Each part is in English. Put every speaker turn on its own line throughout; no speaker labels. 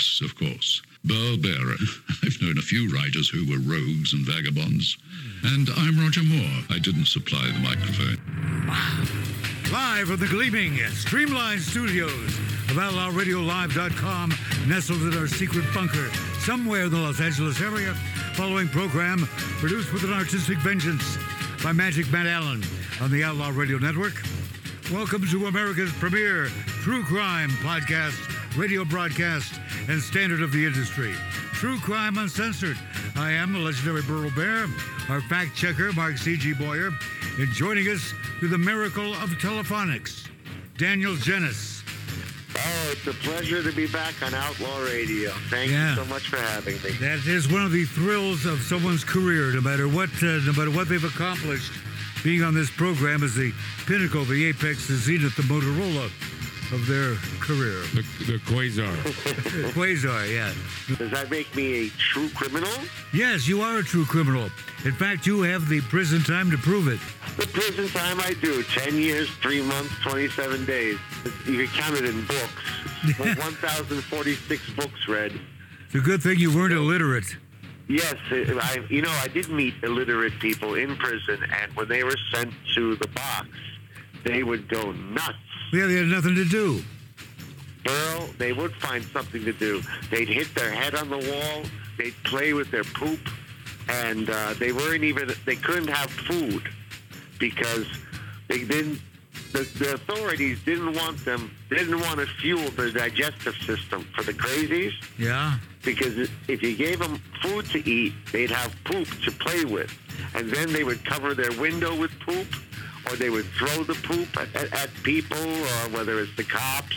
Yes, of course. Burl Barer. I've known a few writers who were rogues and vagabonds. And I'm Roger Moore. I didn't supply the microphone.
Live from the gleaming Streamline Studios of OutlawRadioLive.com, nestled in our secret bunker somewhere in the Los Angeles area. Following program produced with an artistic vengeance by Magic Matt Allen on the Outlaw Radio Network. Welcome to America's premier true crime podcast, radio broadcast, and standard of the industry. True Crime Uncensored. I am the legendary Burl Barer, our fact checker, Mark C.G. Boyer, and joining us through the miracle of telephonics, Daniel Genis.
Oh, it's a pleasure to be back on Outlaw Radio. Thank
Yeah.
you so much for having me.
That is one of the thrills of someone's career, no matter what, uh, no matter what they've accomplished. Being on this program is the pinnacle, the apex, the zenith, the Motorola of their career.
The, the Quasar.
Quasar, yeah.
Does that make me a true criminal?
Yes, you are a true criminal. In fact, you have the prison time to prove it.
The prison time I do, 10 years, 3 months, 27 days. You can count it in books. 1,046 books read.
It's a good thing you weren't illiterate.
Yes, I, you know, I did meet illiterate people in prison, and when they were sent to the box, they would go nuts.
Yeah, they had nothing to do.
Earl, they would find something to do. They'd hit their head on the wall. They'd play with their poop, and uh, they weren't even. They couldn't have food because they didn't. The, the authorities didn't want them. Didn't want to fuel their digestive system for the crazies
Yeah?
because if you gave them food to eat, they'd have poop to play with, and then they would cover their window with poop, or they would throw the poop at, at, at people, or whether it's the cops,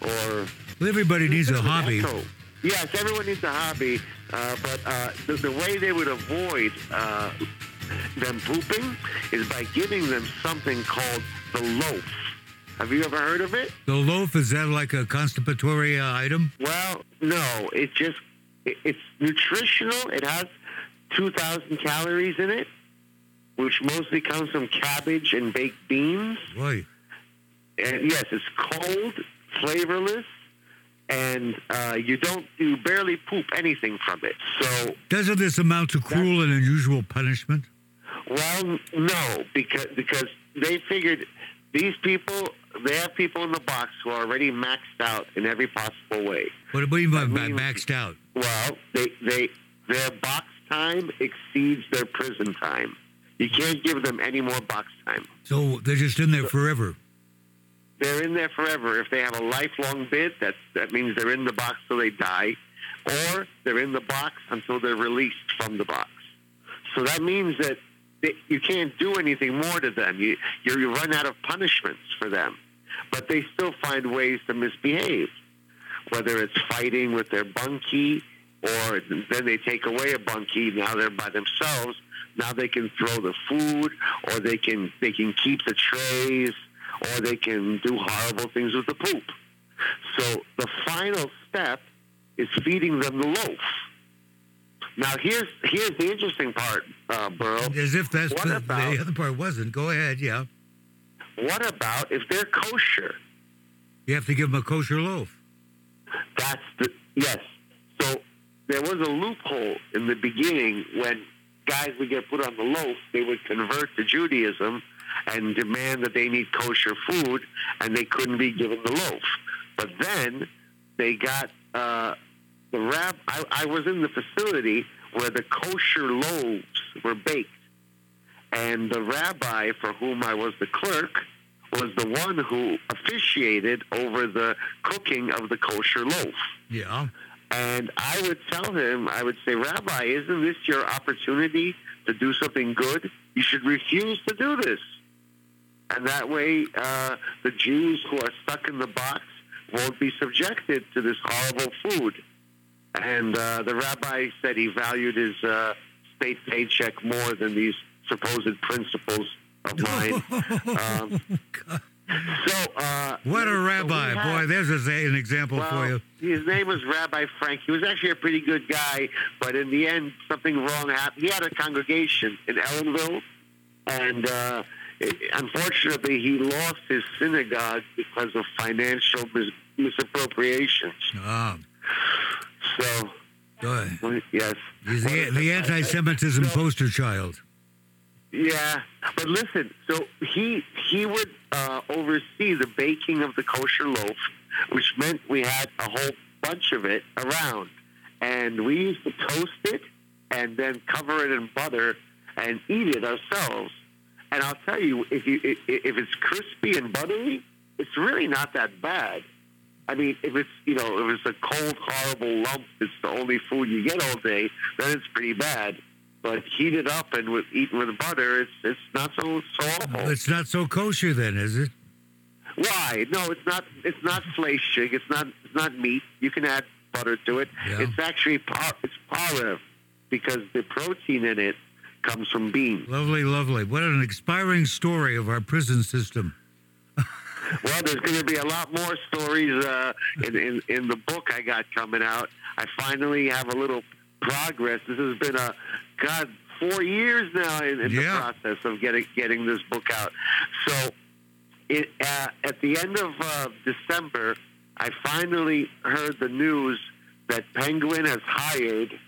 or
Well, everybody needs a hobby.
Yes, everyone needs a hobby, uh, but uh, the, the way they would avoid uh, them pooping is by giving them something called the loaf. Have you ever heard of it?
The loaf, is that like a constipatory uh, item?
Well, no. It just it, it's nutritional. It has two thousand calories in it, which mostly comes from cabbage and baked beans.
Boy.
And yes, it's cold, flavorless, and uh, you don't you barely poop anything from it. So,
Doesn't this amount to cruel and unusual punishment?
well, no, because because they figured these people they have people in the box who are already maxed out in every possible way.
What do you mean by
That
by
means-
maxed out?
Well, they they their box time exceeds their prison time. You can't give them any more box time.
So they're just in there forever.
They're in there forever. If they have a lifelong bid, that's that means they're in the box till they die, or they're in the box until they're released from the box. So that means that they, you can't do anything more to them. You, you you run out of punishments for them, but they still find ways to misbehave, whether it's fighting with their bunkie, or then they take away a bunkie. Now they're by themselves. Now they can throw the food, or they can they can keep the trays, or they can do horrible things with the poop. So the final step is feeding them the loaf. Now here's here's the interesting part, uh, Burrow.
As if that's
What
the,
about-
the other part wasn't. Go ahead, yeah.
What about if they're kosher?
You have to give them a kosher loaf.
That's the yes. So there was a loophole in the beginning when guys would get put on the loaf, they would convert to Judaism and demand that they need kosher food, and they couldn't be given the loaf. But then they got uh, the rab. I, I was in the facility where the kosher loaves were baked, and the rabbi for whom I was the clerk was the one who officiated over the cooking of the kosher loaf.
Yeah.
And I would tell him, I would say, Rabbi, isn't this your opportunity to do something good? You should refuse to do this. And that way, uh, the Jews who are stuck in the box won't be subjected to this horrible food. And uh, the rabbi said he valued his uh, state paycheck more than these supposed principles of mine. um, so, uh,
What a
so
rabbi.
had-
Boy, there's a, an example for you.
his name was Rabbi Frank. He was actually a pretty good guy, but in the end, something wrong happened. He had a congregation in Ellenville, and uh, it, unfortunately, he lost his synagogue because of financial mis- misappropriations.
Ah.
So,
Go ahead.
yes.
He's the, the anti-Semitism
so-
poster child.
Yeah, but listen. So he he would uh, oversee the baking of the kosher loaf, which meant we had a whole bunch of it around, and we used to toast it and then cover it in butter and eat it ourselves. And I'll tell you, if you if, it's crispy and buttery, it's really not that bad. I mean, if it's you know if it's a cold horrible lump, it's the only food you get all day, then it's pretty bad. But heated up and with eaten with butter, it's it's not so so awful.
It's not so kosher then, is it?
Why? No, it's not. It's not fleishig. It's not. It's not meat. You can add butter to it.
Yeah.
It's actually par. It's parev because the protein in it comes from beans.
Lovely, lovely. What an inspiring story of our prison system.
Well, there's going to be a lot more stories uh, in, in in the book I got coming out. I finally have a little progress. This has been a God four years now in, in
Yeah.
the process of getting getting this book out. So, it, uh, at the end of uh, December, I finally heard the news that Penguin has hired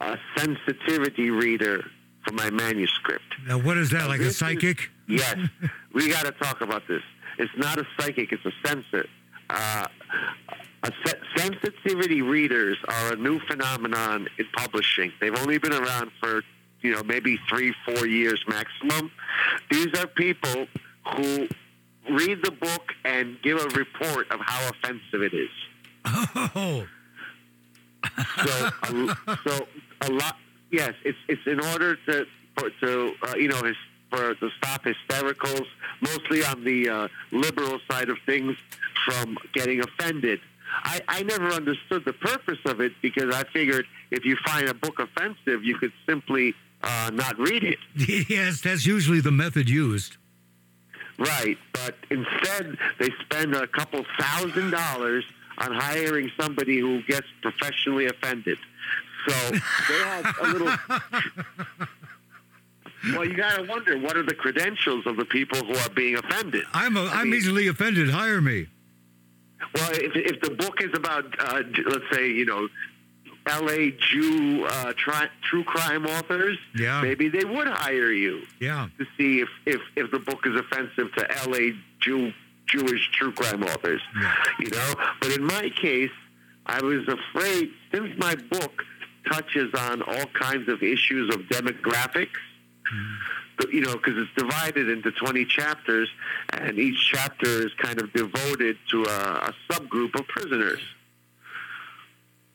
a sensitivity reader for my manuscript.
Now, what is that, like a
This is-
psychic?
Yes, we got to talk about this. It's not a psychic; it's a sensor. Uh, sensitivity readers are a new phenomenon in publishing. They've only been around for you know maybe three, four years maximum. These are people who read the book and give a report of how offensive it is.
Oh,
So, a, so a lot. Yes, it's it's in order to for, to uh, you know his, for to stop hystericals, mostly on the uh, liberal side of things, from getting offended. I, I never understood the purpose of it because I figured if you find a book offensive, you could simply uh, not read it.
yes, that's usually the method used.
Right, but instead they spend a couple thousand dollars on hiring somebody who gets professionally offended. So they have a little. Well, you got to wonder what are the credentials of the people who are being offended.
I'm, a,
I
I'm
mean-
easily offended. Hire me.
Well, if, if the book is about, uh, let's say, you know, L.A. Jew uh, tri- true crime authors,
Yeah.
maybe they would hire you.
Yeah.
to see if, if, if the book is offensive to LA Jew Jewish true crime authors.
Yeah.
You know? But in my case, I was afraid since my book touches on all kinds of issues of demographics, but, you know, because it's divided into 20 chapters, and each chapter is kind of devoted to a, a subgroup of prisoners.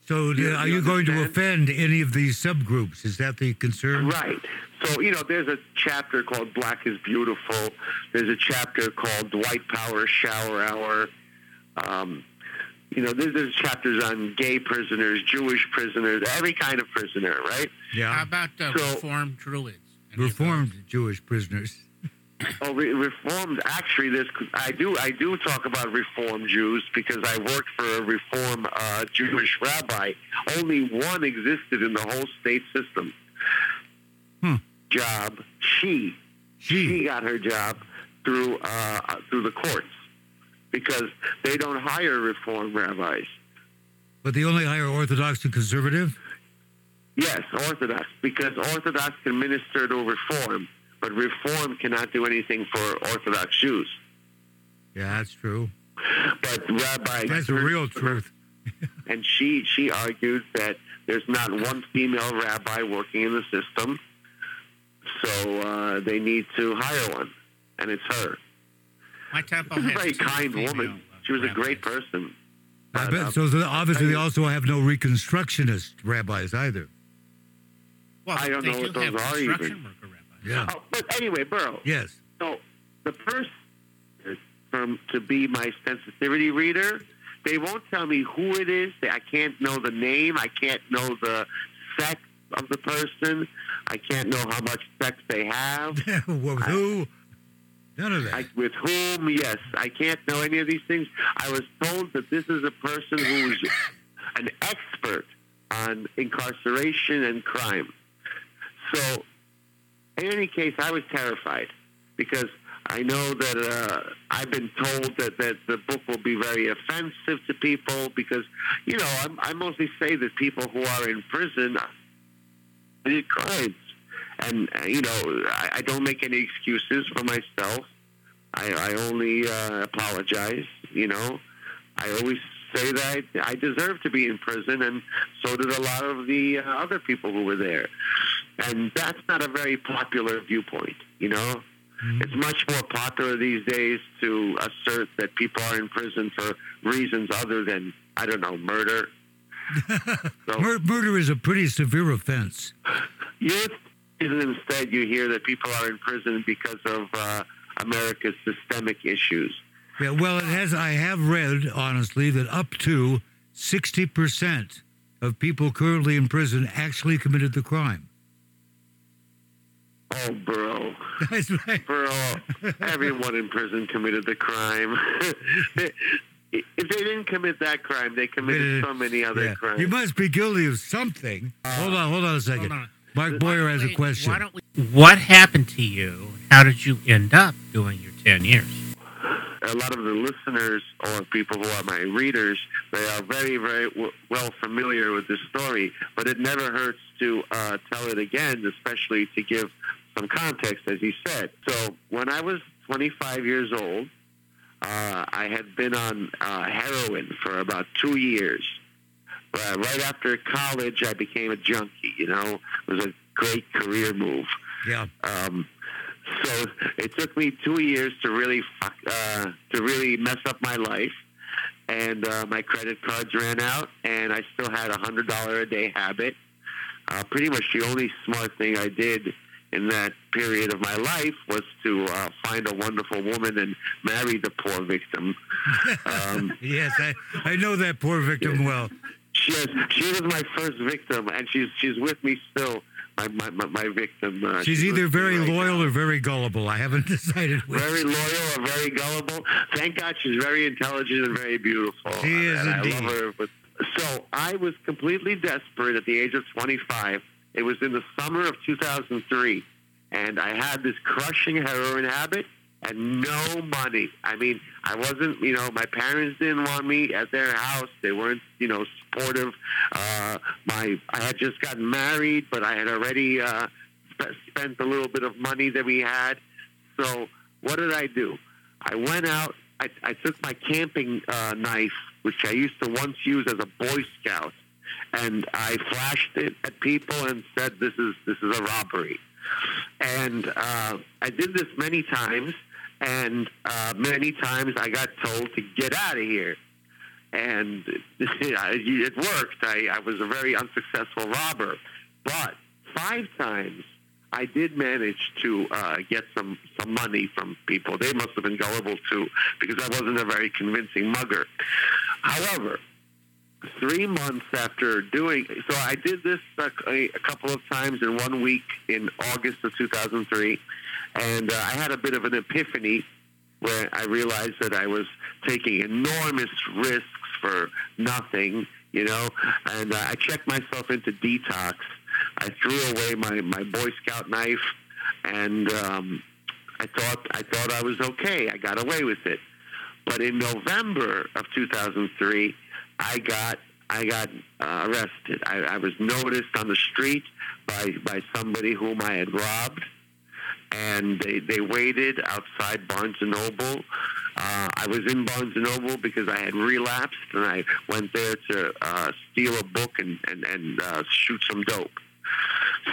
So,
You-
are
you
you going to offend any of these subgroups? Is that the concern?
Right. So, you know, there's a chapter called Black is Beautiful. There's a chapter called White Power Shower Hour. Um, you know, there's, there's chapters on gay prisoners, Jewish prisoners, every kind of prisoner, right?
Yeah.
How about uh,
So-
reformed druids?
Reformed Jewish prisoners.
Oh, re- reformed. Actually, this I do. I do talk about reform Jews because I worked for a reform uh, Jewish rabbi. Only one existed in the whole state system.
Hmm.
Job. She. She
Gee.
got her job through uh, through the courts because they don't hire reform rabbis.
But they only hire Orthodox and conservative?
Yes, Orthodox because Orthodox can minister to reform, but reform cannot do anything for Orthodox Jews.
Yeah, that's true.
But Rabbi
That's the real truth.
and she she argued that there's not one female rabbi working in the system, so uh, they need to hire one, and it's her.
My temple
She's a very kind woman.
uh,
She was a great
rabbis.
person.
I bet,
uh,
so the, obviously, they also have no Reconstructionist rabbis either.
Well,
I don't know what those are even.
worker.
Yeah.
oh, but anyway, Burrow.
Yes.
So the person from to be my sensitivity reader, they won't tell me who it is. I can't know the name. I can't know the sex of the person. I can't know how much sex they have.
With who? None of that.
I, with whom? Yes, I can't know any of these things. I was told that this is a person who's an expert on incarceration and crime. So, in any case, I was terrified because I know that uh, I've been told that, that the book will be very offensive to people because, you know, I'm, I mostly say that people who are in prison did crimes. And, uh, you know, I, I don't make any excuses for myself. I, I only uh, apologize, you know. I always say that I, I deserve to be in prison, and so did a lot of the uh, other people who were there. And that's not a very popular viewpoint, you know. It's much more popular these days to assert that people are in prison for reasons other than, I don't know, murder. So-
Mur- murder is a pretty severe offense.
You instead you hear that people are in prison because of uh, America's systemic issues.
Yeah, well, it has. I have read honestly that up to sixty percent of people currently in prison actually committed the crime.
Oh, bro,
That's right.
bro! Everyone in prison committed the crime. if they didn't commit that crime, they committed so many other
Yeah.
crimes.
You must be guilty of something. hold on, hold on a second.
Hold on.
Mark Boyer has a question.
Why don't we, what happened to you? How did you end up doing your 10 years?
a lot of the listeners or people who are my readers, they are very, very w- well familiar with this story. But it never hurts to uh, tell it again, especially to give some context, as you said. So when I was 25 years old, uh, I had been on uh, heroin for about two years. Uh, right after college, I became a junkie. You know, it was a great career move.
Yeah.
Um, so it took me two years to really fuck, uh, to really mess up my life, and uh, my credit cards ran out, and I still had a hundred dollar a day habit. Uh, pretty much the only smart thing I did in that period of my life was to uh, find a wonderful woman and marry the poor victim. Um,
Yes, I, I know that poor victim well.
she was, she was my first victim, and she's she's with me still. My my, my, victim. Uh,
She's either very
right
loyal
now.
or very gullible. I haven't decided which.
very loyal or very gullible. Thank God she's very intelligent and very beautiful.
She is
and
indeed.
I love her. But, so I was completely desperate at the age of 25. It was in the summer of 2003, and I had this crushing heroin habit and no money. I mean, I wasn't, you know, my parents didn't want me at their house. They weren't, you know, supportive. Uh, my I had just gotten married, but I had already uh, sp- spent a little bit of money that we had. So what did I do? I went out. I, I took my camping uh, knife, which I used to once use as a Boy Scout, and I flashed it at people and said, "This is this is a robbery." And uh, I did this many times, and uh, many times I got told to get out of here. And it worked. I, I was a very unsuccessful robber, but five times I did manage to uh, get some some money from people. They must have been gullible too, because I wasn't a very convincing mugger. However, three months after doing so i did this a, a couple of times in one week in august of 2003 and uh, i had a bit of an epiphany where i realized that i was taking enormous risks for nothing you know? And uh, i checked myself into detox. I threw away my, my boy scout knife and um, i thought i thought i was okay. I got away with it. But in november of 2003 I got I got uh, arrested. I, I was noticed on the street by by somebody whom I had robbed, and they they waited outside Barnes and Noble. Uh, I was in Barnes and Noble because I had relapsed, and I went there to uh, steal a book and and and uh, shoot some dope.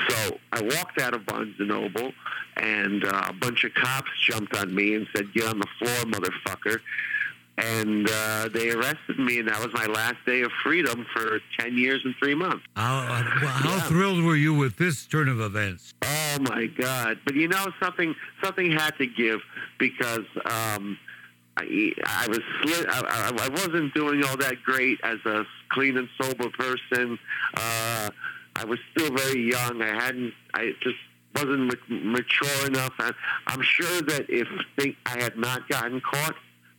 So I walked out of Barnes and Noble, and uh, a bunch of cops jumped on me and said, "Get on the floor, motherfucker!" And uh, they arrested me, and that was my last day of freedom for ten years and three months.
How, uh, well, how
Yeah.
thrilled were you with this turn of events?
Oh my God! But you know something? Something had to give because um, I, I was sli- I, I I wasn't doing all that great as a clean and sober person. Uh, I was still very young. I hadn't. I just wasn't ma- mature enough. I, I'm sure that if they, I had not gotten caught,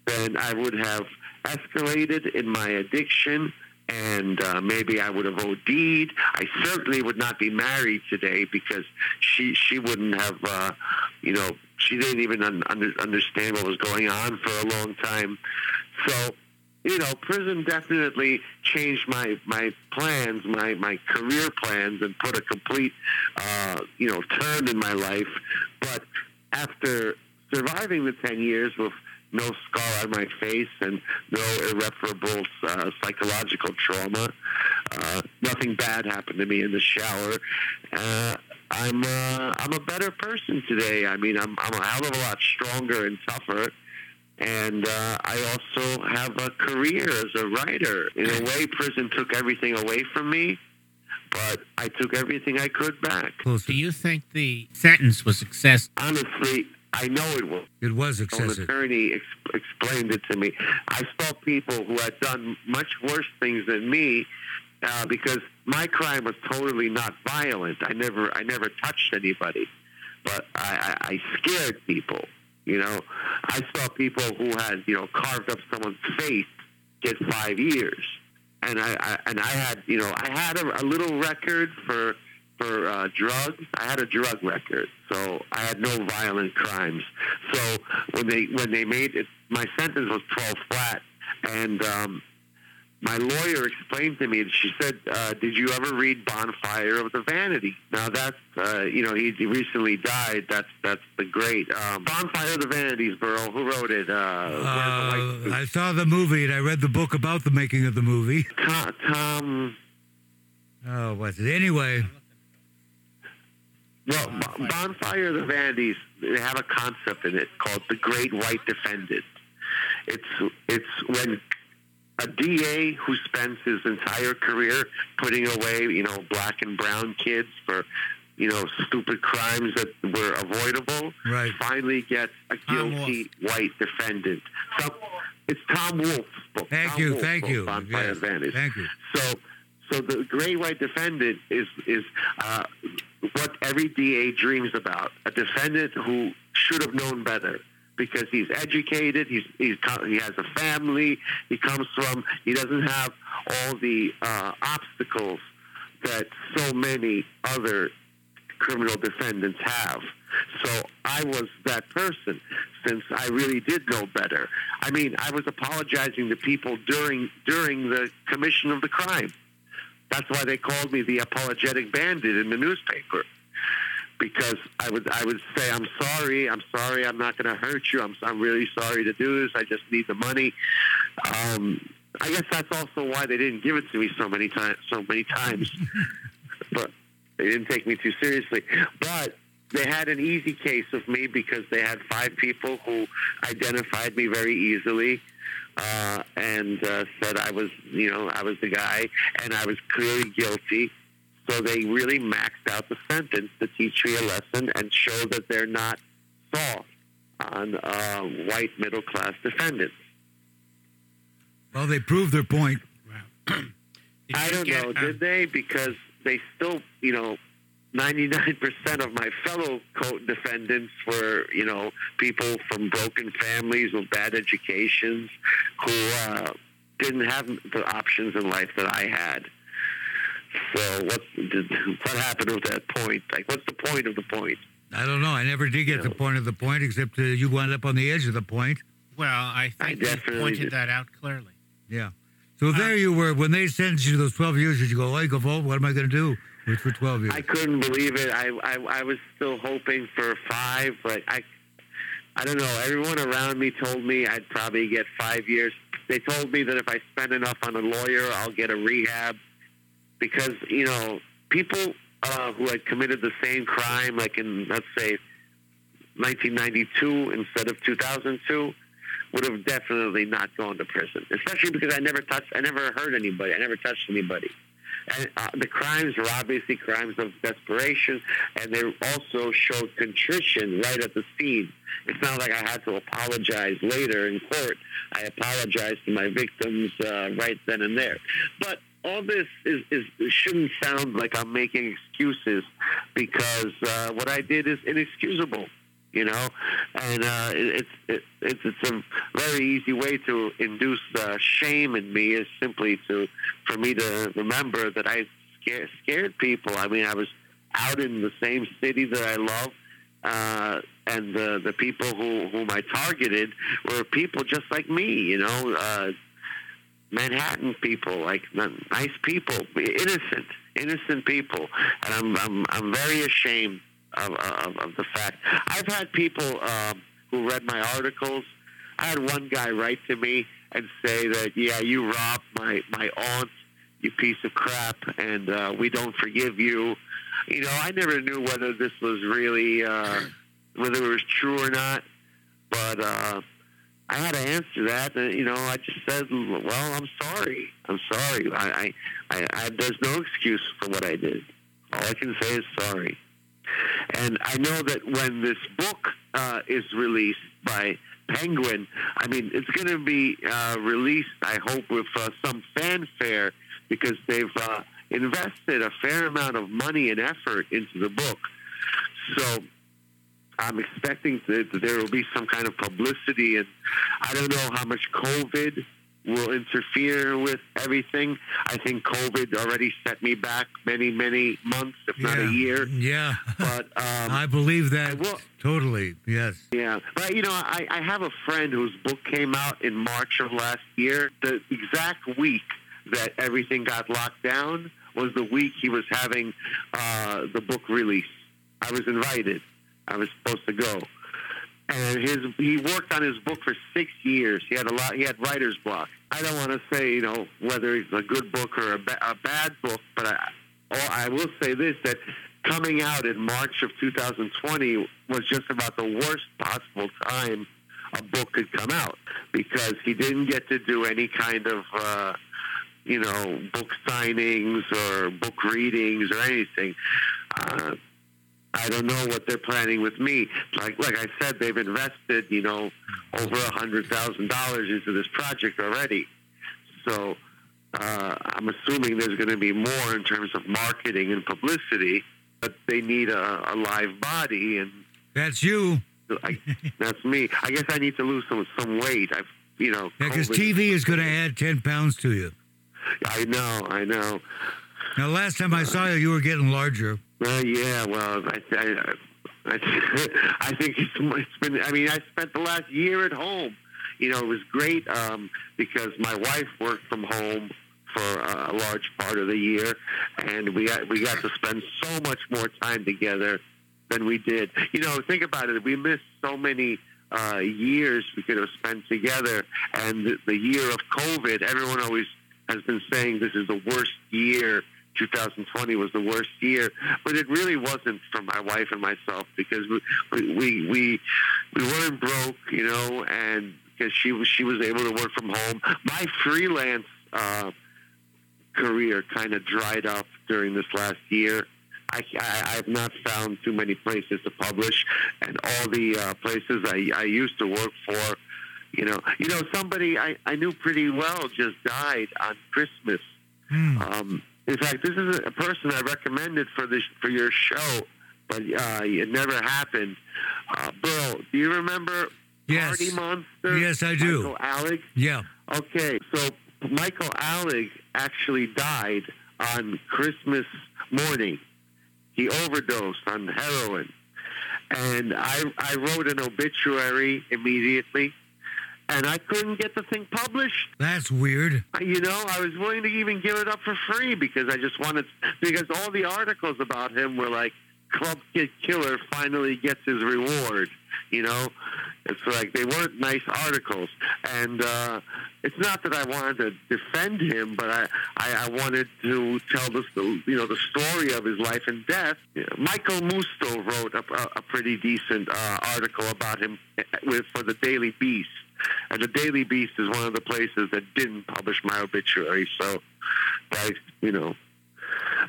then I would have escalated in my addiction. And uh, maybe I would have OD'd. I certainly would not be married today because she she wouldn't have, uh, you know, she didn't even un- under, understand what was going on for a long time. So, you know, prison definitely changed my my plans, my my career plans, and put a complete, uh, you know, turn in my life. But after surviving the ten years with no scar on my face and no irreparable uh, psychological trauma. Uh, nothing bad happened to me in the shower. Uh, I'm uh, I'm a better person today. I mean, I'm I'm a hell of a lot stronger and tougher. And uh, I also have a career as a writer. In a way, prison took everything away from me, but I took everything I could back.
Do you think the sentence was excessive?
Honestly, I know it was.
It was excessive.
An attorney ex- explained it to me. I saw people who had done much worse things than me uh, because my crime was totally not violent. I never, I never touched anybody, but I, I, I scared people. You know, I saw people who had, you know, carved up someone's face get five years, and I, I and I had, you know, I had a, a little record for for uh, drugs. I had a drug record, so I had no violent crimes. So when they when they made it, my sentence was twelve flat, and um, my lawyer explained to me. And She said, uh, "Did you ever read Bonfire of the Vanity?" Now that's uh, you know he recently died. That's that's the great um, Bonfire of the Vanities, Burrow. Who wrote it? Uh, Wears a White
Uh, I saw the movie and I read the book about the making of the movie.
Tom, Tom
Oh, what's it? Anyway,
Well, Bo- Bonfire of the Vanities, they have a concept in it called the Great White Defendant. It's it's when a DA who spends his entire career putting away, you know, black and brown kids for, you know, stupid crimes that were avoidable,
Right.
finally gets a guilty white defendant. So it's Tom Wolfe's book.
thank
Tom
you, thank
wrote
you.
Bonfire
Yes,
Vanities.
thank you.
So, so the gray white defendant is is uh, what every DA dreams about. A defendant who should have known better because he's educated. He's, he's he has a family. He comes from. He doesn't have all the uh, obstacles that so many other criminal defendants have. So I was that person since I really did know better. I mean, I was apologizing to people during during the commission of the crime. That's why they called me the apologetic bandit in the newspaper. Because I would I would say I'm sorry, I'm sorry, I'm not going to hurt you. I'm I'm really sorry to do this. I just need the money. Um, I guess that's also why they didn't give it to me so many times. So many times, but they didn't take me too seriously. But they had an easy case of me because they had five people who identified me very easily uh, and uh, said I was, you know, I was the guy, and I was clearly guilty. So they really maxed out the sentence to teach me a lesson and show that they're not soft on uh, white middle class defendants.
Well, they proved their point.
I don't
get,
know,
uh,
did they? Because they still, you know, 99% of my fellow co-defendants were, you know, people from broken families with bad educations who uh, didn't have the options in life that I had. So what did, what happened with that point? Like, what's the point of the point?
I don't know. I never did get the point of the point, except uh, you wound up on the edge of the point.
Well, I
I
think you pointed
did.
that out clearly.
Yeah. So there you were. When they sentenced you to those 12 years, did you go, oh, go, well, what am I going to do for 12 years?
I couldn't believe it. I, I I was still hoping for five, but I I don't know. Everyone around me told me I'd probably get five years. They told me that if I spend enough on a lawyer, I'll get a rehab. Because you know, people uh, who had committed the same crime, like in let's say 1992 instead of 2002, would have definitely not gone to prison. Especially because I never touched, I never hurt anybody, I never touched anybody. And uh, the crimes were obviously crimes of desperation, and they also showed contrition right at the scene. It's not like I had to apologize later in court. I apologized to my victims uh, right then and there. But all this is, is shouldn't sound like I'm making excuses because uh, what I did is inexcusable you know, and uh, it, it's it, it's it's a very easy way to induce uh, shame in me is simply to for me to remember that I scared scared people. I mean, I was out in the same city that I love. uh, and the the people who whom I targeted were people just like me, you know, uh, Manhattan people, like nice people, innocent, innocent people, and I'm I'm I'm very ashamed of of, of the fact I've had people uh, who read my articles. I had one guy write to me and say that, yeah, you robbed my my aunt, you piece of crap, and uh, we don't forgive you. You know, I never knew whether this was really uh, whether it was true or not, but uh, I had to answer that. And, you know, I just said, well, I'm sorry. I'm sorry. I, I, I, I there's no excuse for what I did. All I can say is sorry. And I know that when this book uh, is released by Penguin, I mean, it's going to be uh, released, I hope, with uh, some fanfare because they've uh, invested a fair amount of money and effort into the book. So I'm expecting that there will be some kind of publicity, and I don't know how much COVID will interfere with everything. I think COVID already set me back many, many months, if not a year.
Yeah.
But um,
I believe that
I will-
totally. Yes.
yeah, but you know, I, I have a friend whose book came out in March of last year. The exact week that everything got locked down was the week he was having uh, the book release. I was invited. I was supposed to go, and his he worked on his book for six years. He had a lot. He had writer's block. I don't want to say you know whether it's a good book or a, ba- a bad book, but I, oh, I will say this that coming out in March of 2020 was just about the worst possible time a book could come out because he didn't get to do any kind of uh, you know book signings or book readings or anything. Uh, I don't know what they're planning with me. Like like I said, they've invested you know over a hundred thousand dollars into this project already. So uh, I'm assuming there's going to be more in terms of marketing and publicity, but they need a, a live body, and
That's you.
I, that's me. I guess I need to lose some some weight. I've you know
Because
COVID-
TV is going to add 10 pounds to you.
I know, I know.
Now, last time I saw you, you were getting larger.
Well, yeah. Well, I, I, I, I think it's, it's been. I mean, I spent the last year at home. You know, it was great um, because my wife worked from home for a large part of the year, and we got, we got to spend so much more time together than we did. You know, think about it. We missed so many uh, years we could have spent together, and the, the year of COVID, everyone always has been saying this is the worst year 2020 was the worst year, but it really wasn't for my wife and myself because we we we, we weren't broke, you know, and because she was she was able to work from home. My freelance uh, career kind of dried up during this last year. I, I, I've not found too many places to publish, and all the uh, places I, I used to work for, you know, you know, somebody I, I knew pretty well just died on Christmas.
Hmm.
Um, in fact, this is a person I recommended for this for your show, but uh, it never happened. Uh, Bill, do you remember
Yes.
Party Monster?
Yes, I do.
Michael Alig.
Yeah.
Okay, so Michael Alig actually died on Christmas morning. He overdosed on heroin, and I I wrote an obituary immediately, and I couldn't get the thing published.
That's weird.
You know, I was willing to even give it up for free because I just wanted because all the articles about him were like Club Kid Killer finally gets his reward. You know, it's like they weren't nice articles, and uh, it's not that I wanted to defend him, but I, I, I wanted to tell the you know the story of his life and death. Michael Musto wrote a, a, pretty decent uh, article about him eh, with for the Daily Beast. And the Daily Beast is one of the places that didn't publish my obituary. So, I, you know,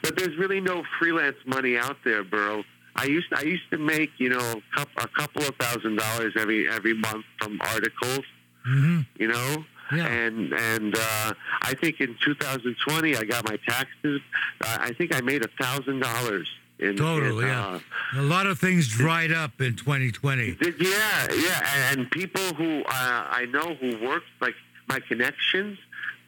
but there's really no freelance money out there, Burl. I used I used to make you know a couple, a couple of thousand dollars every every month from articles,
hmm
you know.
Yeah.
And and uh, I think in 2020 I got my taxes. Uh, I think I made a thousand dollars in
Totally,
in,
yeah.
uh,
A lot of things dried up in 2020.
Th- Yeah, yeah, and, and people who uh, I know who work like my connections,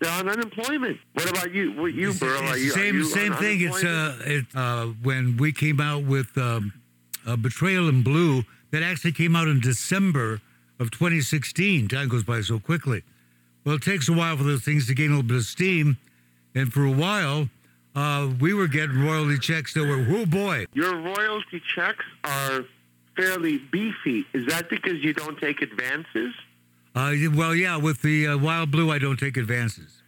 they're on unemployment. What about you? What you,
It's-
Burl?
it's
Are you
same
are you
same thing. It's uh, it, uh, when we came out with um, uh, Betrayal in Blue that actually came out in December of 2016. Time goes by so quickly. Well, it takes a while for those things to gain a little bit of steam. And for a while, uh, we were getting royalty checks that were, oh boy.
Your royalty checks are fairly beefy. Is that because you don't take advances?
Uh, well, yeah, with the uh, Wild Blue, I don't take advances.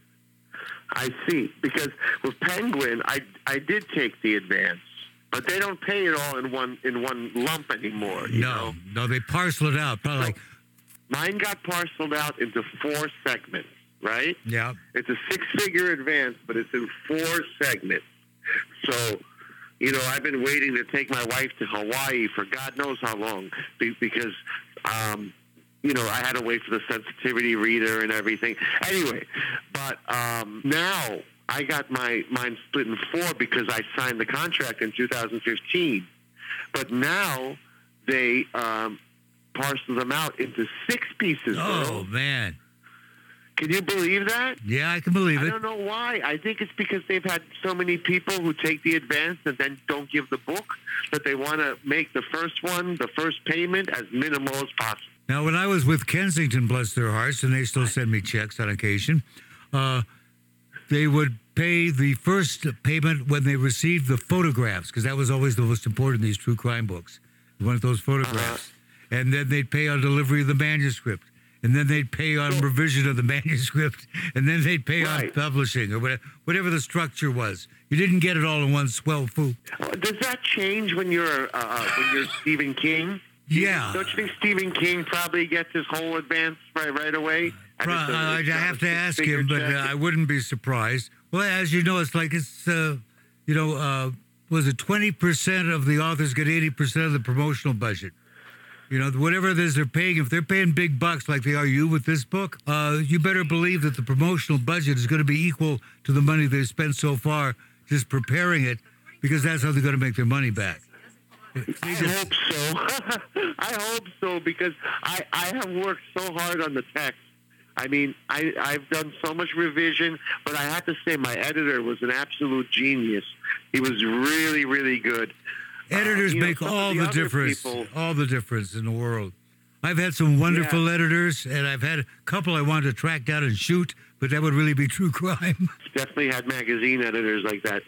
I see. Because with Penguin, I I did take the advance, but they don't pay it all in one in one lump anymore. You
no,
know?
no, they parcel it out. Probably like,
Mine got parceled out into four segments, right?
yeah.
It's a six-figure advance, but it's in four segments. So, you know, I've been waiting to take my wife to Hawaii for God knows how long because, um, you know, I had to wait for the sensitivity reader and everything. Anyway, but um, now I got my mine split in four because I signed the contract in 2015. But now they um, parcel them out into six pieces.
Oh,
Earl.
man.
Can you believe that?
Yeah, I can believe it.
I don't know why. I think it's because they've had so many people who take the advance and then don't give the book that they want to make the first one, the first payment, as minimal as possible.
Now, when I was with Kensington, bless their hearts, and they still send me checks on occasion, uh, they would pay the first payment when they received the photographs, because that was always the most important in these true crime books. One of those photographs. And then they'd pay on delivery of the manuscript. And then they'd pay on revision of the manuscript. And then they'd pay on publishing or whatever, whatever the structure was. You didn't get it all in one swell swoop.
Uh, Does that change when you're uh, uh, when you're Stephen King?
Yeah.
Don't you think Stephen King probably gets his whole advance right right away? And
Pro- I'd have to ask him, but uh. I wouldn't be surprised. Well, as you know, it's like it's, uh, you know, uh, was it 20% of the authors get 80% of the promotional budget? You know, whatever it is they're paying, if they're paying big bucks like they are you with this book, uh, you better believe that the promotional budget is going to be equal to the money they've spent so far just preparing it because that's how they're going to make their money back.
I hope so. I hope so because I, I have worked so hard on the text. I mean, I, I've done so much revision, but I have to say my editor was an absolute genius. He was really, really good.
Editors
Uh, you know,
make all
the
the, difference.
people-
all the difference in the world. I've had some wonderful editors, and I've had a couple I wanted to track down and shoot, but that would really be true crime.
definitely had magazine editors like that.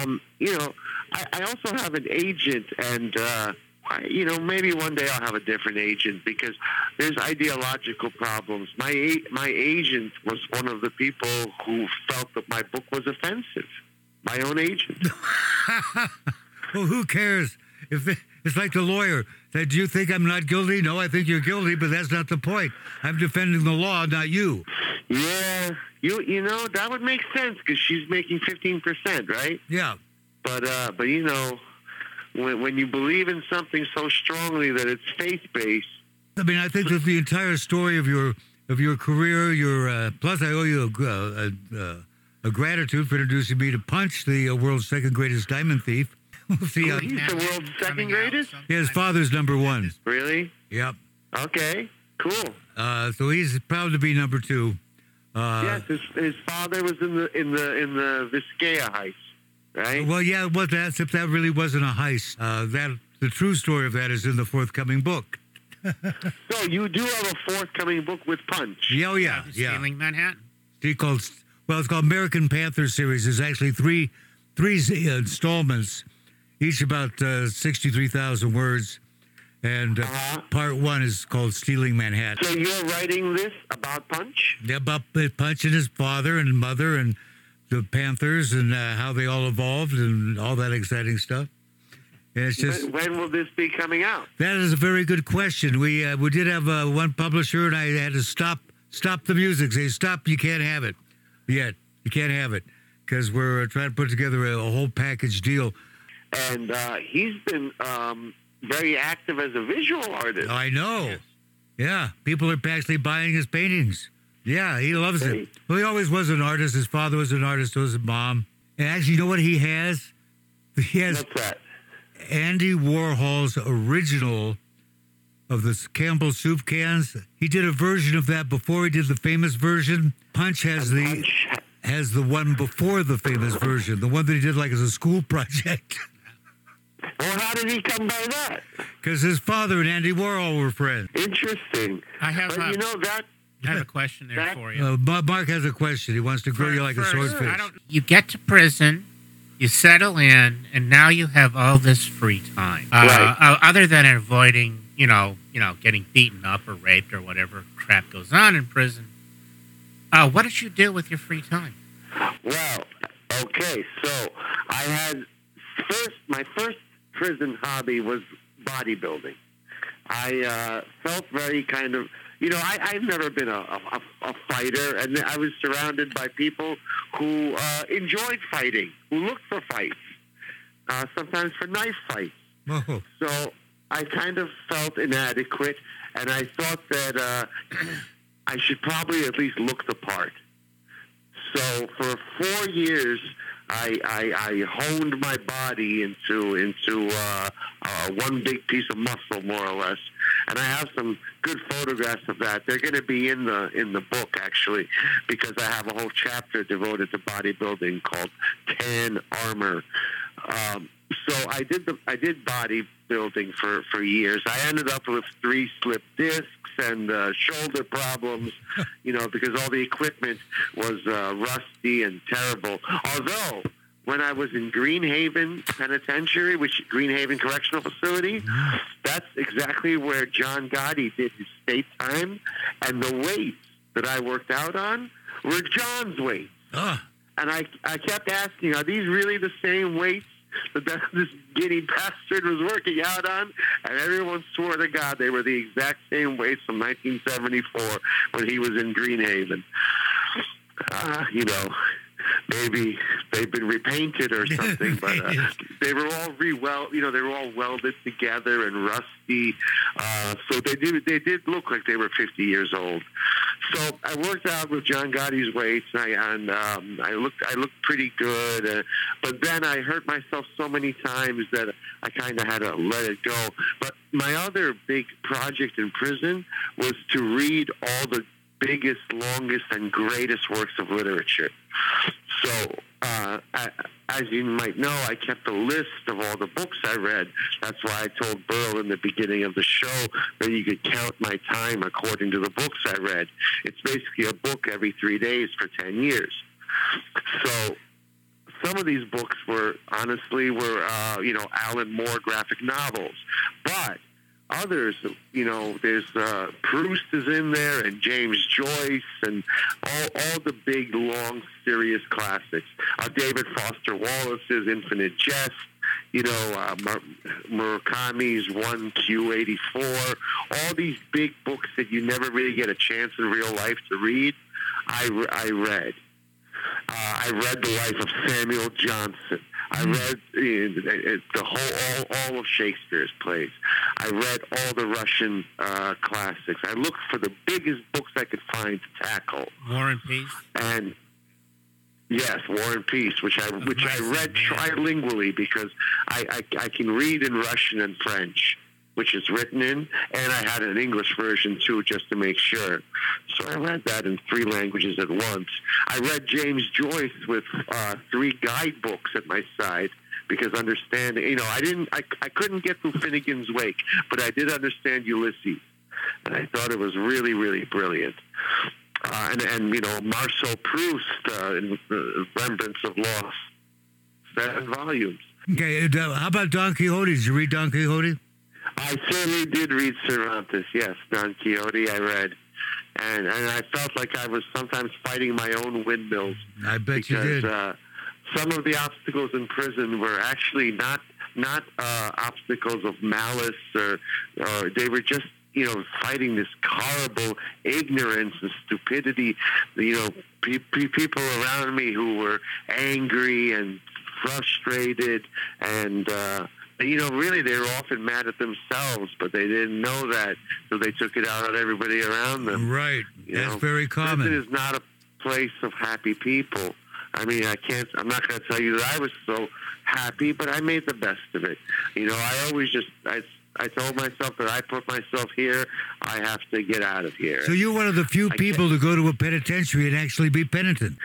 Um, you know, I, I also have an agent, and uh, I, you know, maybe one day I'll have a different agent because there's ideological problems. My my agent was one of the people who felt that my book was offensive. My own agent.
well, who cares? If it, it's like the lawyer that do you think I'm not guilty? No, I think you're guilty, but that's not the point. I'm defending the law, not you.
yeah, you you know that would make sense because she's making fifteen percent, right?
Yeah.
But uh, but you know, when when you believe in something so strongly that it's faith based.
I mean, I think that the entire story of your of your career, your uh, plus, I owe you a, a, a, a gratitude for introducing me to Punch, the uh, world's second greatest diamond thief. We'll see.
He's the world's second greatest?
His father's number one.
Really?
Yep.
Okay, cool.
Uh, so he's proud to be number two. Uh,
yes, his, his father was in the in the in the Vizcaya heist, right?
Well, yeah, well, that, except that really wasn't a heist. Uh, that the true story of that is in the forthcoming book.
So you do have a forthcoming book with Punch.
Yeah, oh, yeah, yeah.
Stealing Manhattan.
He called well, it's called American Panther series. There's actually three three uh, installments, each about uh, sixty-three thousand words, and uh,
Uh-huh.
part one is called Stealing Manhattan.
So you're writing this about Punch?
Yeah, about uh, Punch and his father and mother and the Panthers and uh, how they all evolved and all that exciting stuff. And it's just
When- when will this be coming out?
that is a very good question. We uh, we did have uh, one publisher, and I had to stop stop the music. Say stop, you can't have it yet. You can't have it because we're uh, trying to put together a, a whole package deal.
And uh, he's been um, very active as a visual artist.
I know. Yeah, people are actually buying his paintings. Yeah, he loves it. Well, he always was an artist. His father was an artist. So was his mom. And actually, you know what he has? He has? Andy Warhol's original of the Campbell soup cans. He did a version of that before he did the famous version. Punch has the
Punch.
has the one before the famous version, the one that he did like as a school project.
Well, how did he come by that?
Because his father and Andy Warhol were friends.
Interesting.
I have,
But
uh,
you know that
I have a question there
That-
for you.
Uh, Mark has a question. He wants to grill you like a swordfish.
I don't, you get to prison, you settle in, and now you have all this free time. Uh,
Right.
uh, other than avoiding, you know, you know, getting beaten up or raped or whatever crap goes on in prison. Uh, what did you do with your free time?
Well, okay, so I had first my first prison hobby was bodybuilding. I uh, felt very kind of you know I, I've never been a, a, a fighter, and I was surrounded by people who uh, enjoyed fighting, who looked for fights, uh, sometimes for knife fights.
Oh,
So I kind of felt inadequate, and I thought that uh, I should probably at least look the part. So for four years, I, I, I honed my body into into uh, uh, one big piece of muscle, more or less. And I have some good photographs of that. They're going to be in the in the book actually, because I have a whole chapter devoted to bodybuilding called Tan Armor. Um, so I did the I did bodybuilding for for years. I ended up with three slip discs and uh, shoulder problems, you know, because all the equipment was uh, rusty and terrible. Although when I was in Greenhaven Penitentiary, which Greenhaven Correctional Facility, that's exactly where John Gotti did his state time, and the weights that I worked out on were John's weights.
ah,
And I, I kept asking, are these really the same weights that that this Gotti bastard was working out on? And everyone swore to God they were the exact same weights from 1974 when he was in Greenhaven. Uh, you know, maybe they've been repainted or something, but uh, they were all re-weld. You know, they were all welded together and rusty. Uh, so they did. They did look like they were 50 years old. So I worked out with John Gotti's weights, and I, and, um, I looked. I looked pretty good. Uh, but then I hurt myself so many times that I kind of had to let it go. But my other big project in prison was to read all the biggest, longest, and greatest works of literature. So, uh, I, as you might know, I kept a list of all the books I read. That's why I told Burl in the beginning of the show that you could count my time according to the books I read. It's basically a book every three days for 10 years. So, some of these books were honestly were uh, you know Alan Moore graphic novels, but others you know there's uh, Proust is in there and James Joyce and all all the big long serious classics. Uh, David Foster Wallace's Infinite Jest. You know, uh, Murakami's 1Q84, all these big books that you never really get a chance in real life to read, I, I read. Uh, I read the life of Samuel Johnson. I read the whole all, all of Shakespeare's plays. I read all the Russian uh, classics. I looked for the biggest books I could find to tackle,
War and Peace.
and yes, War and Peace, which I which I read trilingually because I, I I can read in Russian and French, which is written in, and I had an English version too, just to make sure. So I read that in three languages at once. I read James Joyce with uh, three guidebooks at my side because understanding, you know, I didn't, I, I couldn't get through Finnegan's Wake, but I did understand Ulysses, and I thought it was really, really brilliant. Uh, and, and you know, Marcel Proust uh, in uh, Remembrance of Lost, seven volumes.
okay. uh, How about Don Quixote? Did you read Don Quixote?
I certainly did read Cervantes. Yes, Don Quixote. I read, and and I felt like I was sometimes fighting my own windmills
I bet you did.
uh, some of the obstacles in prison were actually not not uh, obstacles of malice or or they were just you know fighting this horrible ignorance and stupidity. You know, pe- pe- people around me who were angry and frustrated and. Uh, you know, really, they were often mad at themselves, but they didn't know that, so they took it out on everybody around them.
right.
You
That's
know,
very
Prison
common.
is not a place of happy people. I mean, I can't. I'm not going to tell you that I was so happy, but I made the best of it. You know, I always just I. I told myself that I put myself here. I have to get out of here.
So you're one of the few people to go to a penitentiary and actually be penitent.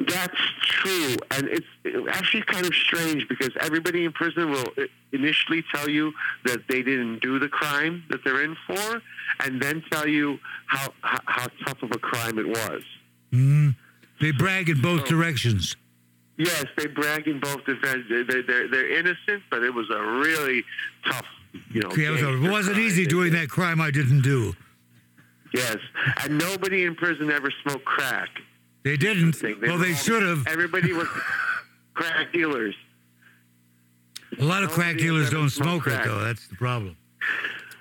That's true, and it's actually kind of strange because everybody in prison will initially tell you that they didn't do the crime that they're in for, and then tell you how how, how tough of a crime it was.
Mm. They brag in both
So-
directions.
Yes, they brag in both defense. They're, they're, they're innocent, but it was a really tough, you know.
It, was,
gangster
it wasn't easy doing that crime I didn't do.
Yes, and nobody in prison ever smoked crack.
They didn't.
Thing.
Well, they should have.
Everybody was crack dealers.
A lot of crack dealers don't smoke it, though. That's the problem.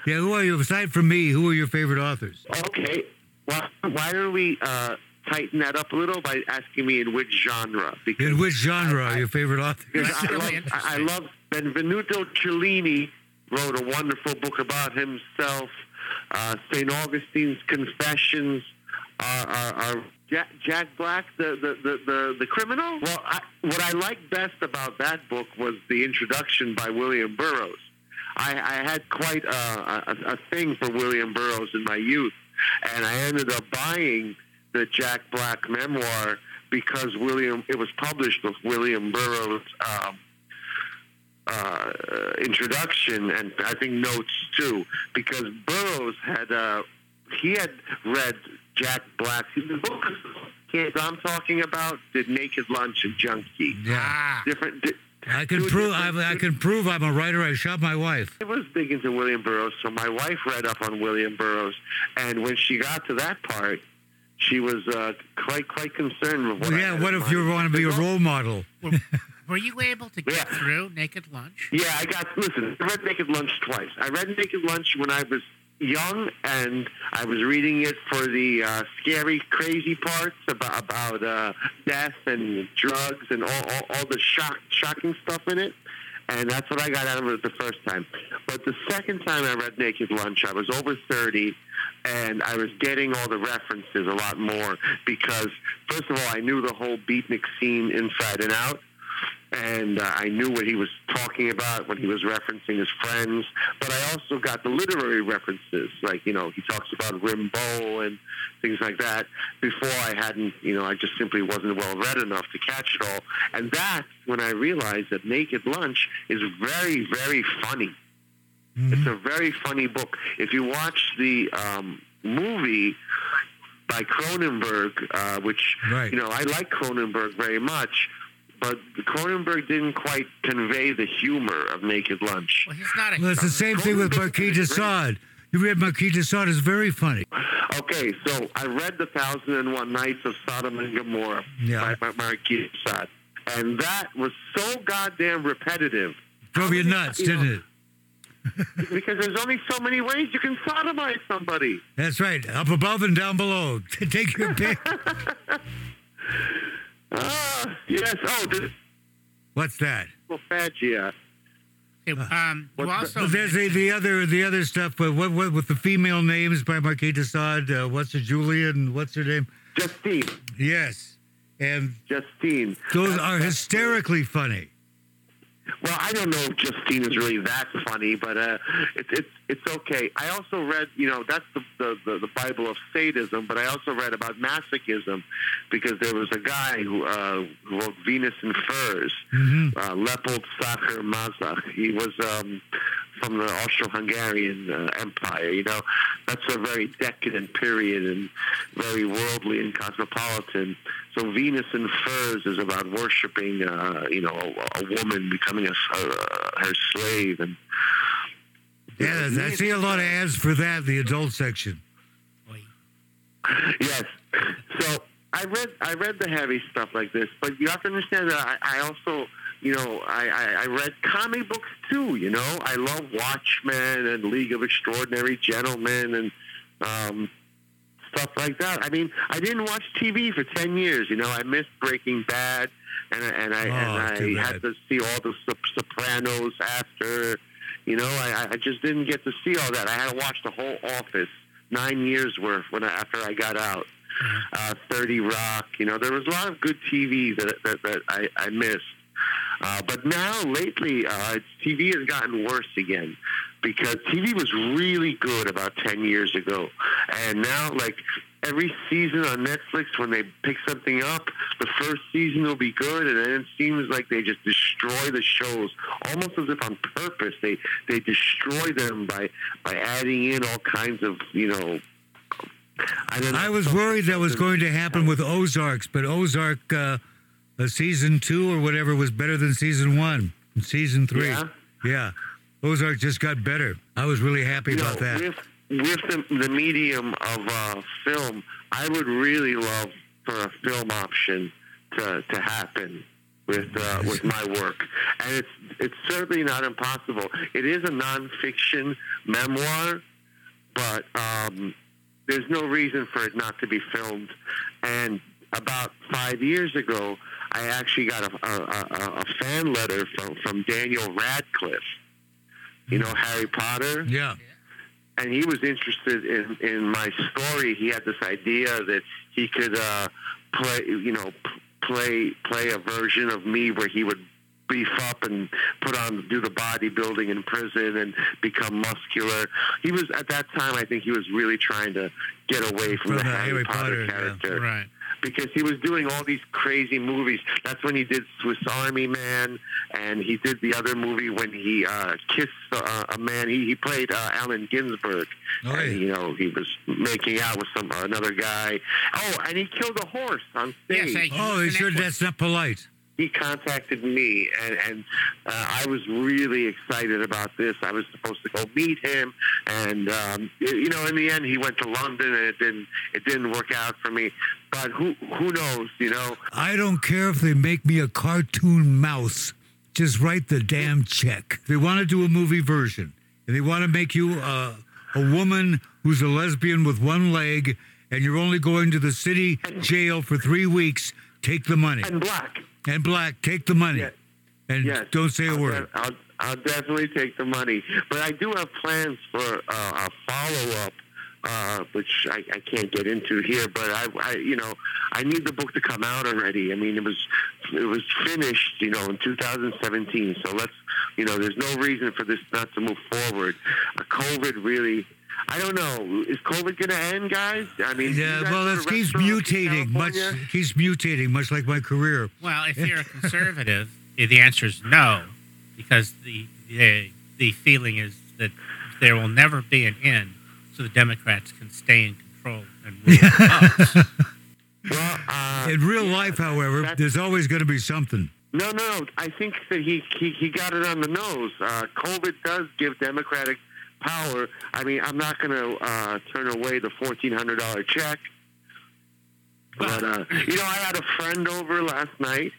Yeah, who are you? Aside from me, who are your favorite authors?
Okay, well, why don't we uh, tighten that up a little by asking me in which genre? Because
In which genre
I-
are your favorite authors?
I,
really
love, I, I love Benvenuto Cellini wrote a wonderful book about himself. Uh, St. Augustine's Confessions are, are, are Jack, Jack Black, the, the, the, the, the criminal. Well, I, what I liked best about that book was the introduction by William Burroughs. I, I had quite a, a, a thing for William Burroughs in my youth, and I ended up buying the Jack Black memoir because William it was published with William Burroughs' um, uh, introduction and I think notes too, because Burroughs had uh, he had read Jack Black's the book kids I'm talking about did Naked Lunch and Junkie.
Yeah.
Ah,
Different. Di-
I can prove. I,
different-
I can prove I'm a writer. I shot my wife.
I was big into William Burroughs, so my wife read up on William Burroughs, and when she got to that part, she was uh, quite quite concerned with what. I
yeah.
had
What
in
if you want to be a role model?
were, were you able to get
Yeah.
through Naked Lunch?
Yeah, I got. Listen, I read Naked Lunch twice. I read Naked Lunch when I was young, and I was reading it for the uh, scary, crazy parts about about uh, death and drugs and all, all, all the shock, shocking stuff in it. And that's what I got out of it the first time. But the second time I read Naked Lunch, I was over 30, and I was getting all the references a lot more because, first of all, I knew the whole beatnik scene inside and out and uh, I knew what he was talking about when he was referencing his friends. But I also got the literary references, like you know he talks about Rimbaud and things like that. Before I hadn't, you know, I just simply wasn't well read enough to catch it all. And that's when I realized that Naked Lunch is very, very funny. It's a very funny book. If you watch the um, movie by Cronenberg, uh, which
Right.
you know I like Cronenberg very much, but Cronenberg didn't quite convey the humor of Naked Lunch.
Well, he's not a.
Well, it's the same thing with Marquis de Sade. You read Marquis de Sade is very funny.
Okay, so I read The Thousand and One Nights of Sodom and Gomorrah
Yeah.
by Mar- Marquis de Sade, and that was so goddamn repetitive
Drove you nuts,
You
didn't it?
because there's only so many ways you can sodomize somebody.
That's right. Up above and down below. Take your pick.
Ah, yes. Oh, this
What's that?
Fagia.
Okay, um, you
What's
also
There's the, the other the other stuff. But what, what with the female names by Marquis de Sade? Uh, what's her Julian? What's her name?
Justine.
Yes, and
Justine.
those are hysterically funny.
Well, I don't know if Justine is really that funny, but uh, it's it's it's okay. I also read, you know, that's the, the the the Bible of sadism, but I also read about masochism because there was a guy who uh, who wrote Venus in Furs,
hmm
uh, Leopold Sacher-Masoch. He was um, from the Austro-Hungarian uh, Empire. You know, that's a very decadent period and very worldly and cosmopolitan. So Venus in Furs is about worshiping, uh, you know, a, a woman becoming a, uh, her slave, and
Yeah, I see a lot of ads for that. in The adult section.
Yes. So I read I read the heavy stuff like this, but you have to understand that I, I also you know I, I, I read comic books too. You know I love Watchmen and League of Extraordinary Gentlemen and um, stuff like that. I mean I didn't watch TV for ten years. You know I missed Breaking Bad. And, I- and I
Oh,
and I had to see all the Sopranos after, you know. I, I just didn't get to see all that. I had to watch the whole Office, nine years worth when I, after I got out. Uh, Thirty Rock, you know, there was a lot of good TV that that, that I, I missed. Uh, but now, lately, uh, TV has gotten worse again because TV was really good about ten years ago, and now, like every season on Netflix when they pick something up, the first season will be good, and then it seems like they just destroy the shows, almost as if on purpose. They they destroy them by by adding in all kinds of you know. I, don't know,
I was worried that was going to happen with Ozarks, but Ozark uh, uh, season two or whatever was better than season one. And season three,
Yeah?
yeah, Ozark just got better. I was really happy
you know,
about that.
With with the, the medium of uh, film, I would really love for a film option to to happen with uh, with my work, and it's it's certainly not impossible. It is a nonfiction memoir, but um, there's no reason for it not to be filmed. And about five years ago, I actually got a, a, a, a fan letter from, from Daniel Radcliffe. You know Harry Potter?
Yeah,
and he was interested in in my story. He had this idea that he could uh, play, you know, play play a version of me where he would beef up and put on do the bodybuilding in prison and become muscular. He was at that time. I think he was really trying to get away from
From
the Harry,
Harry
Potter,
Potter, yeah.
character
Right.
Because he was doing all these crazy movies. That's when he did Swiss Army Man, and he did the other movie when he uh, kissed uh, a man. He, he played uh, Allen Ginsberg,
Oh, yeah.
and you know he was making out with some another guy. Oh, and he killed a horse on stage.
I-
Oh, they
He's an
That's not polite.
he contacted me, and, and uh, I was really excited about this. I was supposed to go meet him, and um, you know, in the end, he went to London, and it didn't it didn't work out for me. But who who knows? You know.
I don't care if they make me a cartoon mouse. Just write the damn check. They want to do a movie version, and they want to make you uh, a woman who's a lesbian with one leg, and you're only going to the city jail for three weeks, take the money.
and black.
And black, take the money. And
Yes.
don't say a
I'll
word.
I'll, I'll definitely take the money, but I do have plans for uh, a follow up, uh, which I, I can't get into here. But I, I, you know, I need the book to come out already. I mean, it was it was finished, you know, in 2017. So let's, you know, there's no reason for this not to move forward. Uh, COVID really. I don't know. Is COVID going to end, guys? I mean,
Yeah, well,
go
it keeps mutating. Much
California?
keeps mutating, much like my career.
Well, if you're a conservative, the answer is no, because the, the the feeling is that there will never be an end, so the Democrats can stay in control and rule the house.
Well, uh,
In real life, however, there's always going to be something.
No, no, no. I think that he, he, he got it on the nose. Uh, COVID does give Democratic power. I mean, I'm not going to uh, turn away the $1,400 check. But, uh, you know, I had a friend over last night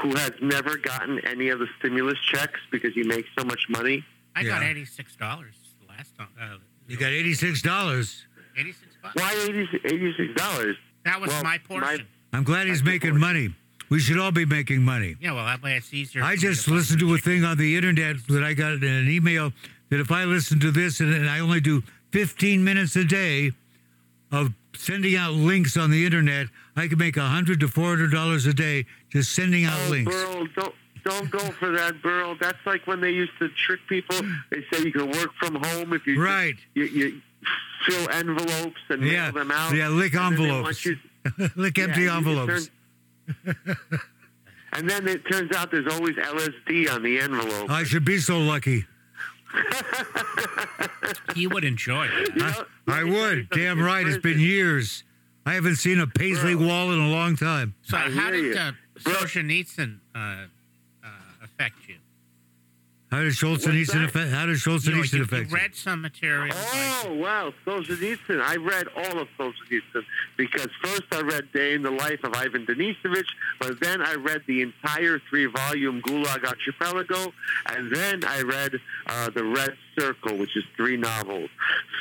who has never gotten any of the stimulus checks because he makes so much money.
I got eighty six dollars last time. Uh,
You got eighty-six dollars.
eighty six bucks.
Why 80, $86?
That was
Well,
my
my-
portion.
I'm glad he's making
important.
money. We should all be making money.
yeah, well, that way it's easier.
I just
buy
listened to a thing on the internet that I got in an email that if I listen to this and, and I only do 15 minutes a day of sending out links on the internet, I could make 100 to 400 dollars a day just sending out
Oh,
links.
Burl, don't don't go for that, Burl. That's like when they used to trick people. They say you can work from home if you
Right.
You, you fill envelopes and
Yeah,
mail them out.
yeah, lick
and then they want
envelopes.
you-
Lick empty
you- you
envelopes.
turn- and then it turns out there's always LSD on the envelope.
I should be so lucky.
You would enjoy it.
You
I,
know,
I
let me tell you
would. Damn
In
right. It's been years. I haven't seen a paisley
Bro.
wall in a long time.
So,
I
how
hear
did
you.
uh, Solzhenitsyn uh, affect you?
How does
What's
Solzhenitsyn
that?
affect? How does
You, know,
Solzhenitsyn
you,
affect
you
you?
read some material.
Oh wow, Solzhenitsyn! I read all of Solzhenitsyn because first I read Day in the Life of Ivan Denisovich, but then I read the entire three-volume Gulag Archipelago, and then I read uh, the Red Circle, which is three novels.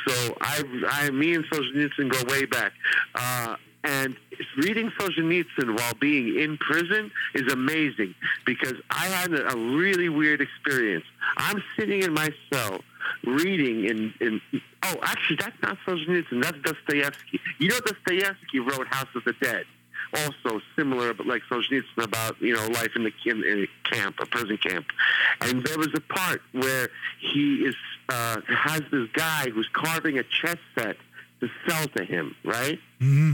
So I, I, me and Solzhenitsyn go way back. Uh, and reading Solzhenitsyn while being in prison is amazing because I had a, really weird experience. I'm sitting in my cell reading in, in oh actually that's not Solzhenitsyn that's Dostoevsky you know Dostoevsky wrote House of the Dead also similar but like Solzhenitsyn about you know life in the in, in a camp a prison camp and there was a part where he is uh, has this guy who's carving a chess set to sell to him, right?
hmm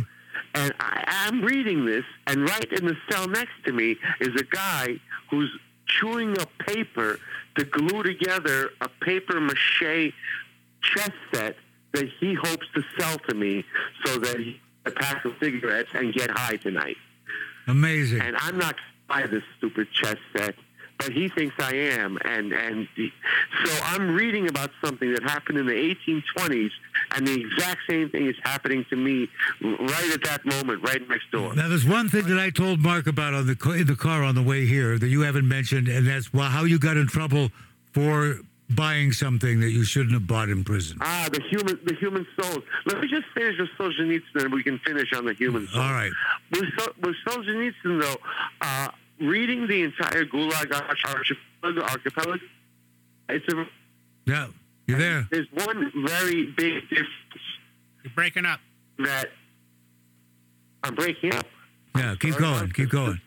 And I, I'm reading this, and right in the cell next to me is a guy who's chewing up paper to glue together a paper mache chess set that he hopes to sell to me so that he can pack some cigarettes and get high tonight.
Amazing.
And I'm not going to buy this stupid chess set, but he thinks I am. And, and so I'm reading about something that happened in the 1820s, and the exact same thing is happening to me right at that moment, right next door.
Now, there's one thing that I told Mark about on the in the car on the way here that you haven't mentioned, and that's how you got in trouble for buying something that you shouldn't have bought in prison.
Ah, the human, the human soul. Let me just finish with Solzhenitsyn, and we can finish on the human soul.
All right.
With, with Solzhenitsyn, though, uh, reading the entire Gulag Arch- Archipelago, archipelago it's a,
Yeah, you're there.
there's one very big difference
You're breaking up.
that I'm breaking up.
Yeah, keep going. Keep going.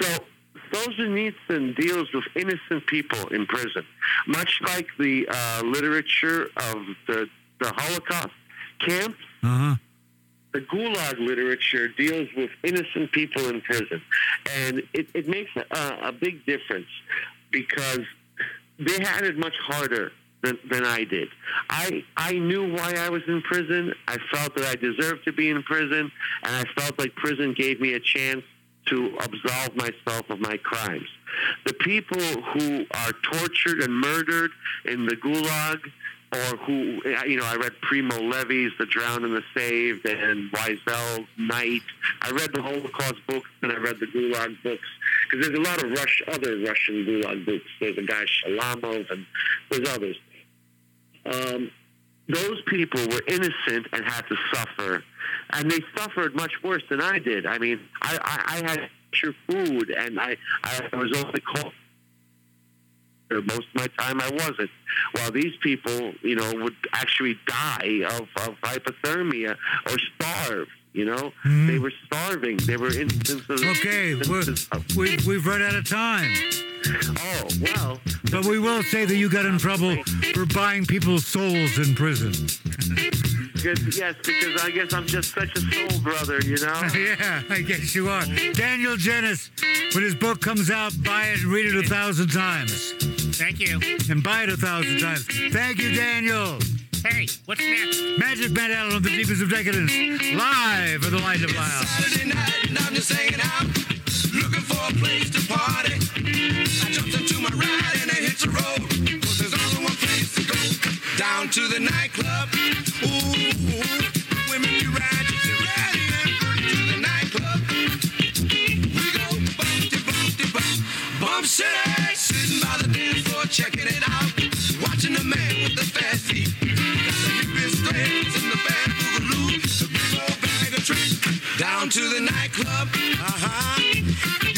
So Solzhenitsyn deals with innocent people in prison, much like the uh, literature of the, the Holocaust camps.
Uh huh.
The Gulag literature deals with innocent people in prison, and it, it makes a, a big difference because they had it much harder than, than I did. I I knew why I was in prison. I felt that I deserved to be in prison, and I felt like prison gave me a chance to absolve myself of my crimes. The people who are tortured and murdered in the Gulag, or who, you know, I read Primo Levi's The Drowned and the Saved and Wiesel's Night. I read the Holocaust books and I read the Gulag books because there's a lot of Rush, other Russian Gulag books. There's a guy Shalamov and there's others. Um, those people were innocent and had to suffer, and they suffered much worse than I did. I mean, I, I, I had food, and I, I was only called. Most of my time, I wasn't. While these people, you know, would actually die of, of hypothermia or starve. You know,
Mhm.
they were starving. They were instances.
Okay, we're,
instances of-
we've, we've run out of time.
oh well.
But we will say that you got in trouble for buying people's souls in prison.
Yes, because I guess I'm just such a soul brother. You know.
yeah, I guess you are. Daniel Genis, when his book comes out, buy it and read it a thousand times.
Thank you.
And buy it a thousand times. Thank you, Daniel.
Hey, what's next?
Magic Man Allen of the Deepest of Decadence, live at the Light of Loud.
Saturday night and I'm just hanging out, looking for a place to party. I jumped into my ride and I hit the road, 'cause there's only one place to go. Down to the nightclub. Ooh, women you ride, ready and to the nightclub. We go bumpty, bump, bump city. To the nightclub, uh-huh. You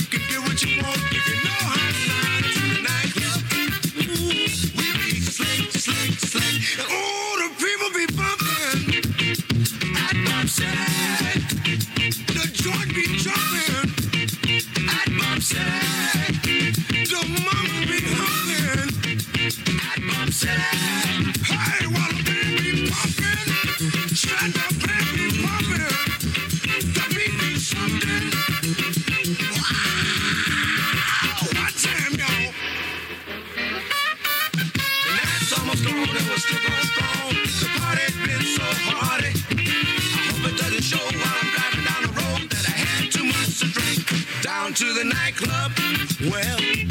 can get what you want if you know how to lie to the nightclub. Ooh, we be slick, slick. And ooh, the to the nightclub. Well,